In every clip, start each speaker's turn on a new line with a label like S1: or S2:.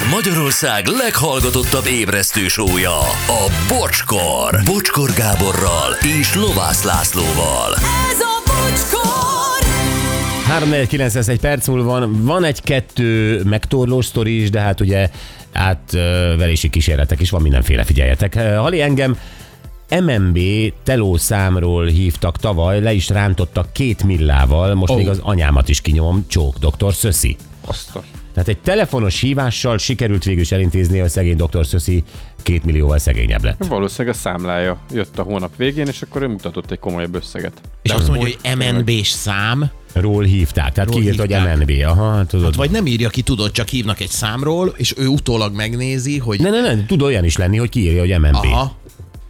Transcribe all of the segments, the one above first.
S1: Ez Magyarország leghallgatottabb ébresztő sója, a Bocskor. Bocskor Gáborral és Lovász Lászlóval.
S2: Ez a bocskor!
S3: 3 egy perc múlva van, van egy-kettő megtorlós sztori is, de hát ugye átverési kísérletek is van, mindenféle figyeljetek. Hali engem MMB teló számról hívtak tavaly, le is rántottak két millával, most oh. még az anyámat is kinyomom, csók, doktor Szöszi.
S4: Azt a...
S3: Tehát egy telefonos hívással sikerült végül is elintézni, hogy szegény doktor Szöszi két millióval szegényebb lett.
S4: Valószínűleg a számlája jött a hónap végén, és akkor ő mutatott egy komolyabb összeget.
S5: És azt mondja, hogy MNB-s szám,
S3: Ról hívták, tehát
S5: Ról
S3: kiírt, hogy. MNB. Aha, tudod.
S5: hát vagy nem írja ki, tudod, csak hívnak egy számról, és ő utólag megnézi, hogy...
S3: Ne, ne, ne, tud olyan is lenni, hogy kiírja, hogy MNB.
S5: Aha.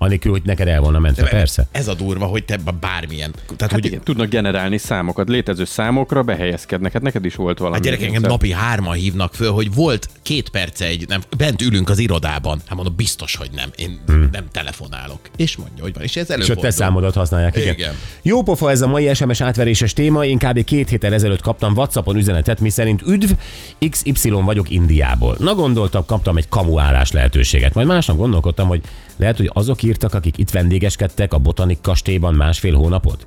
S3: Anélkül, hogy neked el volna mentve, persze.
S5: Ez a durva, hogy te bármilyen. Tehát,
S4: Hát
S5: hogy
S4: igen, tudnak generálni számokat, létező számokra behelyezkednek. Hát neked is volt valami.
S5: Hát gyerek, engem napi hárman hívnak föl, hogy volt két perce egy, nem, bent ülünk az irodában. Hát mondom, biztos, hogy nem. Én hmm. nem telefonálok. És mondja, hogy van. És ez
S3: És a te
S5: előfordul.
S3: számodat használják. Igen.
S5: Igen.
S3: Jó pofa ez a mai SMS átveréses téma. Én kb. két héttel ezelőtt kaptam WhatsAppon üzenetet, mi szerint üdv, XY vagyok Indiából. Na gondoltam, kaptam egy kamuálás lehetőséget. Majd másnap gondolkodtam, hogy lehet, hogy azok írtak, akik itt vendégeskedtek a botanik kastélyban másfél hónapot.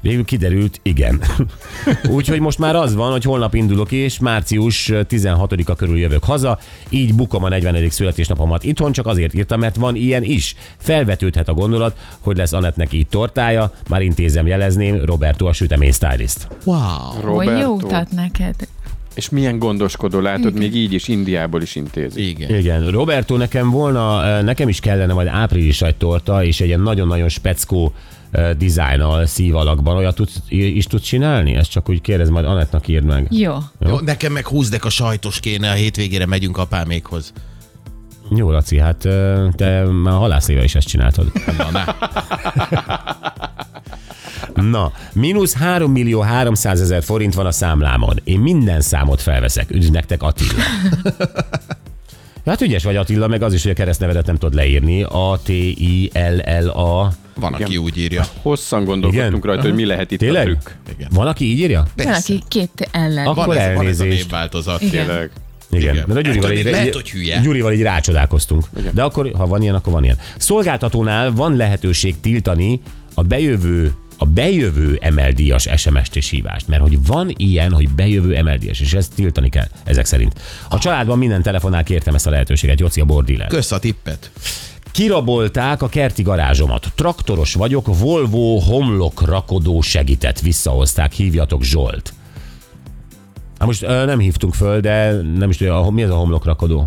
S3: Végül kiderült, igen. Úgyhogy most már az van, hogy holnap indulok és március 16-a körül jövök haza, így bukom a 40. születésnapomat itthon, csak azért írtam, mert van ilyen is. Felvetődhet a gondolat, hogy lesz Anettnek így tortája, már intézem jelezném, Roberto a sütemény stylist.
S5: Wow.
S2: Hogy jó
S4: Roberto.
S2: utat neked.
S4: És milyen gondoskodó, látod, még így is Indiából is intézi.
S5: Igen.
S3: Igen, Roberto, nekem volna, nekem is kellene majd április egy torta, és egy ilyen nagyon-nagyon speckó dizájnnal szív alakban. Olyat tudsz, is tudsz csinálni? Ezt csak úgy kérdez, majd Anettnak írd meg.
S2: Jó.
S5: Jó, nekem meg húzdek a sajtos kéne, a hétvégére megyünk apámékhoz.
S3: Jó, Laci, hát te már halászéve is ezt csináltad.
S5: Na, na.
S3: Na, mínusz 3 millió 300 ezer forint van a számlámon. Én minden számot felveszek. Üdv nektek Attila. Hát ügyes vagy Attila, meg az is, hogy a keresztnevedet nem tudod leírni. A-T-I-L-L-A.
S5: Van, aki úgy írja.
S4: Hosszan gondolkodtunk
S3: Igen?
S4: rajta, hogy mi lehet itt
S3: Tényleg?
S4: a trükk.
S5: Igen.
S3: Van, aki így írja?
S2: Van, aki két ellen.
S3: Akkor
S5: Van ez, van ez a
S3: elnézést.
S5: névváltozat.
S2: Igen.
S4: Tényleg.
S3: Igen.
S5: Igen.
S3: Mert a Gyurival
S5: Lehet,
S3: így,
S5: lehet, hogy hülye.
S3: Gyurival így rácsodálkoztunk. De akkor, ha van ilyen, akkor van ilyen. Szolgáltatónál van lehetőség tiltani a bejövő a bejövő emeldíjas SMS-t és hívást. Mert hogy van ilyen, hogy bejövő emeldíjas, és ezt tiltani kell, ezek szerint. A családban minden telefonál kértem ezt a lehetőséget, Joci a bordiller.
S5: Kösz a tippet.
S3: Kirabolták a kerti garázsomat. Traktoros vagyok, Volvo homlok rakodó segített, visszahozták, hívjatok Zsolt. Hát most ö, nem hívtunk föl, de nem is tudja, mi ez a homlok rakodó?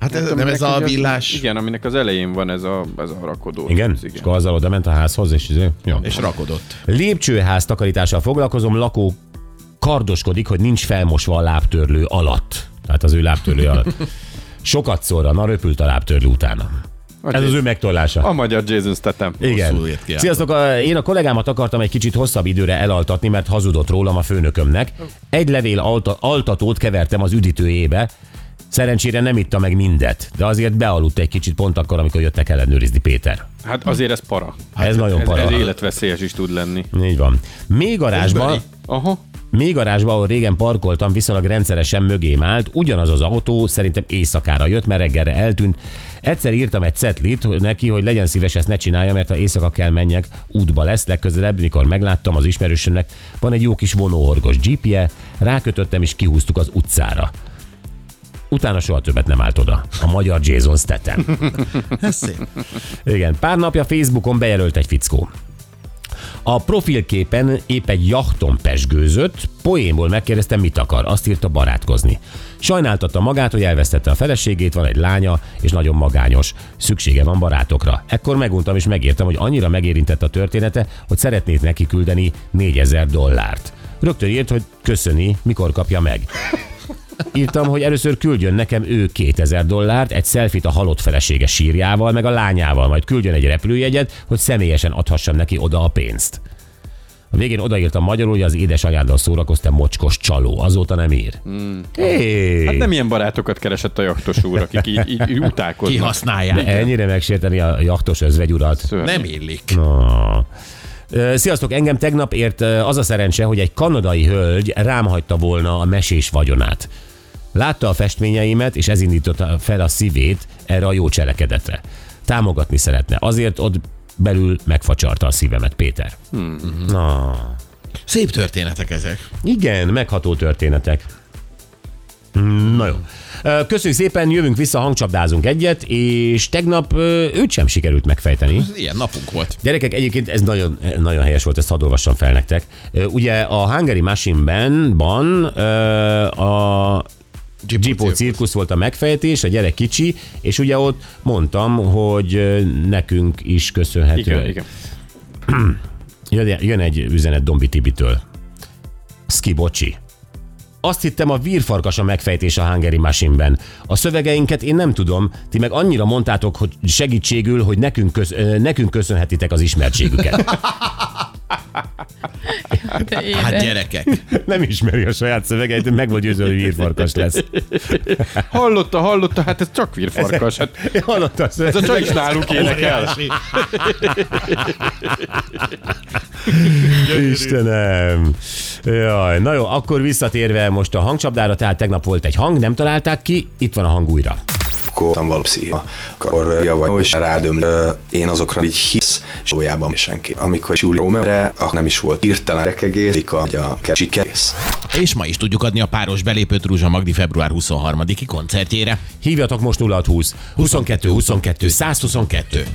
S5: Hát ez, nem ez a
S4: ugye az-
S5: villás
S4: Igen, aminek az elején van ez a, ez a rakodó.
S3: Igen?
S4: Ez
S3: És akkor azzal oda ment a házhoz, és izé, jó.
S5: és rakodott.
S3: Lépcsőház takarítással foglalkozom, lakó kardoskodik, hogy nincs felmosva a lábtörlő alatt. Tehát az ő lábtörlő alatt. Sokat szorra, na röpült a lábtörlő utána. Ez az ő megtollása.
S4: A magyar Jason Statham.
S3: Igen. Sziasztok, a- én a kollégámat akartam egy kicsit hosszabb időre elaltatni, mert hazudott rólam a főnökömnek. Egy levél alta, altatót kevertem az üdítőjébe, Szerencsére nem itta meg mindet, de azért bealudt egy kicsit pont akkor, amikor jöttek ellenőrizni Péter.
S4: Hát azért ez para. Hát
S3: Ez nagyon
S4: ez,
S3: para.
S4: Ez életveszélyes is tud lenni.
S3: Így van. Még garázsban.
S4: Aha.
S3: még garázsban, ahol régen parkoltam, viszonylag rendszeresen mögém állt, ugyanaz az autó szerintem éjszakára jött, mert reggelre eltűnt. Egyszer írtam egy cetlit neki, hogy legyen szíves, ezt ne csinálja, mert ha éjszaka kell menjek, útba lesz. Legközelebb, mikor megláttam az ismerősömnek, van egy jó kis vonóhorgos jeepje, rákötöttem és kihúztuk az utcára. Utána soha többet nem állt oda. A magyar Jason Statham.
S5: Ez szép.
S3: Igen, pár napja Facebookon bejelölt egy fickó. A profilképen épp egy jachton pesgőzött, poénból megkérdeztem, mit akar. Azt írta barátkozni. Sajnáltatta magát, hogy elvesztette a feleségét, van egy lánya, és nagyon magányos. Szüksége van barátokra. Ekkor meguntam és megértem, hogy annyira megérintett a története, hogy szeretnék neki küldeni 4000 dollárt. Rögtön írt, hogy köszöni, mikor kapja meg. Írtam, hogy először küldjön nekem ő 2000 dollárt, egy selfit a halott felesége sírjával, meg a lányával, majd küldjön egy repülőjegyet, hogy személyesen adhassam neki oda a pénzt. A végén odaírtam magyarul, hogy az édesanyáddal szórakoztam mocskos csaló. Azóta nem ír. Mm. Hey.
S4: Hát nem ilyen barátokat keresett a jaktos úr, akik így, így, utálkoznak.
S5: Kihasználják.
S3: De ennyire megsérteni a jachtos özvegyurat.
S4: Szörnyű.
S5: Nem illik.
S3: Ö, Sziasztok, engem tegnap ért az a szerencse, hogy egy kanadai hölgy rám hagyta volna a mesés vagyonát. Látta a festményeimet, és ez indította fel a szívét erre a jó cselekedetre. Támogatni szeretne. Azért ott belül megfacsarta a szívemet, Péter. Hmm. Na,
S5: Szép történetek ezek.
S3: igen, megható történetek. Na jó. Köszönjük szépen, jövünk vissza, hangcsapdázunk egyet, és tegnap őt sem sikerült megfejteni.
S5: Ilyen napunk volt.
S3: Gyerekek, egyébként ez nagyon, nagyon helyes volt, ezt hadd olvassam fel nektek. Ugye a Hungary Machine-ben a
S5: Jeepó cirkusz.
S3: volt a megfejtés, a gyerek kicsi, és ugye ott mondtam, hogy nekünk is köszönhető.
S4: Igen, igen.
S3: Jön, egy üzenet Dombi Tibitől. Ski bocsi. Azt hittem a vírfarkas a megfejtés a Hungary Machine-ben. A szövegeinket én nem tudom, ti meg annyira mondtátok, hogy segítségül, hogy nekünk, köz, nekünk köszönhetitek az ismertségüket.
S5: Hát
S2: édes.
S5: gyerekek.
S3: Nem ismeri a saját szövegeit, meg vagy győző, hogy vírfarkas lesz.
S4: Hallotta, hallotta, hát ez csak virfarkas. Hát
S3: Hallotta a
S4: ez a csak is náluk énekel.
S3: Istenem. Jaj, na jó, akkor visszatérve most a hangcsapdára, tehát tegnap volt egy hang, nem találták ki, itt van a hang újra.
S6: Akkor nem valószínű. Akkor javaj, és rádöm, én azokra így hisz, és valójában senki. Amikor Júli Rómeóra, akkor nem is volt hirtelen rekegés, hogy a sikerés.
S5: És ma is tudjuk adni a páros belépőt Rúzsa Magdi február 23-i koncertjére.
S3: Hívjatok most 0620 22 22 122.